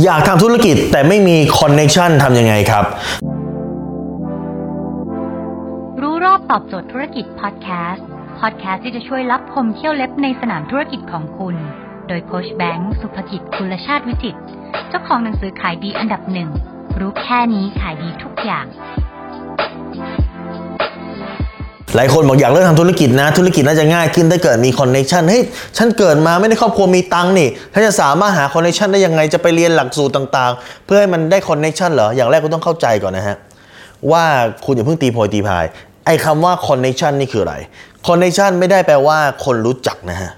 อยากทำธุรกิจแต่ไม่มี connection ทำยังไงครับ รู้รอบตอบโจทย์ธุรกิจพอดแคสต์พอดแคสต์ที่จะช่วยลับคมเขี้ยวเล็บในสนามธุรกิจของคุณ โดยโค้ชแบงค์สุภกิจคุณชาติวิจิตเจ้าของหนังสือขายดีอันดับหนึ่งรู้แค่นี้ขายดีทุกอย่าง หลายคนบอกอยากเริ่มทำธุรกิจนะ ธุรกิจน่าจะง่ายขึ้นถ้าเกิดมี connection เฮ้ยฉันเกิดมาไม่ได้ครอบครัวมีตังค์นี่ฉันจะสามารถหาคอนเน t ชันได้ยังไงจะไปเรียนหลักสูตรต่างๆ เพื่อให้มันได้คอนเน t ชันเหรออย่างแรกคุณต้องเข้าใจก่อนนะฮะว่าคุณอย่าเพิ่งตีโพยตีพายไอ้คำว่าคอนเน t ชันนี่คืออะไรคอนเน t ชันไม่ได้แปลว่าคนรู้จักนะฮะ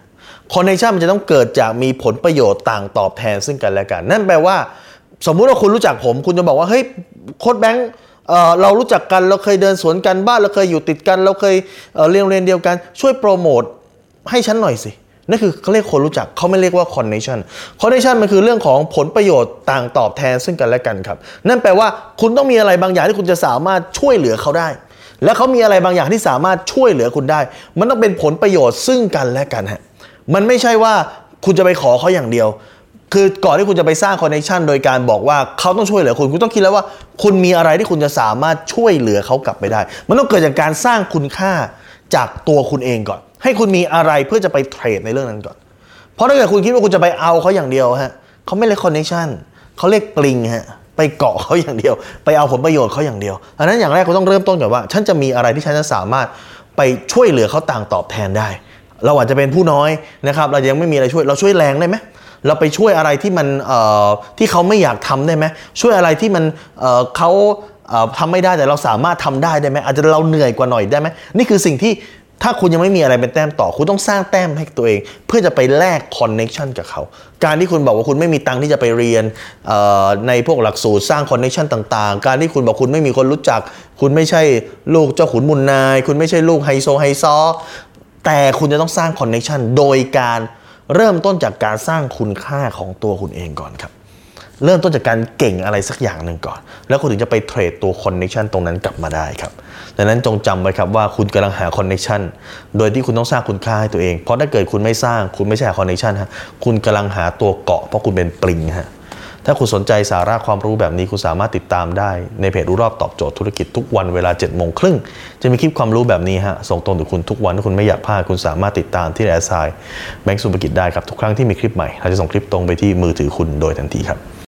คอนเน t ชันมันจะต้องเกิดจากมีผลประโยชน์ต่างตอบแทนซึ่งกันและกัน นั่นแปลว่า สมมุติว่าคุณรู้จักผม คุณจะบอกว่าเฮ้ยโค้ดแบงค์ เออเรารู้จักกันเราเคยเดินสวนกันบ้านเราเคยอยู่ติดกัน เราเคยเรียนโรงเรียนเดียวกัน ช่วยโปรโมทให้ฉันหน่อยสินั่นคือเขาเรียกคนรู้จักเขาไม่เรียกว่า connection connection มันคือเรื่องของผลประโยชน์ต่างตอบแทนซึ่งกันและกันครับ นั่นแปลว่าคุณต้องมีอะไรบางอย่างที่คุณจะสามารถช่วยเหลือเขาได้ และเขามีอะไรบางอย่างที่สามารถช่วยเหลือคุณได้ มันต้องเป็นผลประโยชน์ซึ่งกันและกันฮะมันไม่ใช่ว่าคุณจะไปขอเขาอย่างเดียว คือก่อนที่คุณจะไปสร้าง connection โดยการบอกว่าเขาต้องช่วยเหลือคุณ คุณต้องคิดแล้วว่า คุณมีอะไรที่คุณจะสามารถช่วยเหลือเขากลับไปได้ มันต้องเกิดจากการสร้างคุณค่าจากตัวคุณเองก่อน ให้คุณมีอะไรเพื่อจะไปเทรดในเรื่องนั้นก่อน เพราะถ้าเกิดคุณคิดว่าคุณจะไปเอาเขาอย่างเดียวฮะเขาไม่เรียกคอนเนคชันเขาเรียกปลิงฮะไปเกาะเขาอย่างเดียว ไปเอาผลประโยชน์เขาอย่างเดียวอันนั้นอย่างแรกคุณต้องเริ่มต้นก่อนว่า ฉันจะมีอะไรที่ฉันจะสามารถไปช่วยเหลือเขาต่างตอบแทนได้ เราอาจจะเป็นผู้น้อยนะครับ เรายังไม่มีอะไรช่วย เราช่วยแรงได้ไหม เราไปช่วยอะไรที่มันที่เขาไม่อยากทำได้ไหมช่วยอะไรที่มันเขาเอ่อทำไม่ได้แต่เราสามารถทำได้ได้ไหมอาจจะเราเหนื่อยกว่าหน่อยได้ไหมนี่คือสิ่งที่ถ้าคุณยังไม่มีอะไรเป็นแต้มต่อ คุณต้องสร้างแต้มให้ตัวเอง เพื่อจะไปแลก connection กับเขา การที่คุณบอกว่าคุณไม่มีตังค์ที่จะไปเรียนในพวกหลักสูตรสร้าง connection ต่างๆ การที่คุณบอกคุณไม่มีคนรู้จัก คุณไม่ใช่ลูกเจ้าขุนมูลนาย คุณไม่ใช่ลูกไฮโซไฮซอแต่คุณจะต้องสร้าง connection โดยการ เริ่มต้นจากการสร้างคุณค่าของตัวคุณเองก่อนครับ เริ่มต้นจากการเก่งอะไรสักอย่างหนึ่งก่อน แล้วคุณถึงจะไป trade ตัว connection ตรงนั้นกลับมาได้ครับดังนั้นจงจำไว้ครับว่าคุณกำลังหา connection โดยที่คุณต้องสร้างคุณค่าให้ตัวเอง เพราะถ้าเกิดคุณไม่สร้างคุณไม่ใช่ connection ฮะคุณกำลังหาตัวเกาะเพราะคุณเป็นปลิงฮะ ถ้าคุณสนใจสาระความรู้แบบนี้คุณสามารถติดตามได้ ในเพจรู้รอบตอบโจทย์ธุรกิจทุกวันเวลา7จ็ดโมงครึ่งจะมีคลิปความรู้แบบนี้ฮะส่งตรงถึงคุณทุกวันถ้าคุณไม่อยากพลาดคุณสามารถติดตามที่แอสไซแบงก์สุภกิจได้ครับทุกครั้งที่มีคลิปใหม่เราจะส่งคลิปตรงไปที่มือถือคุณโดยทันทีครับ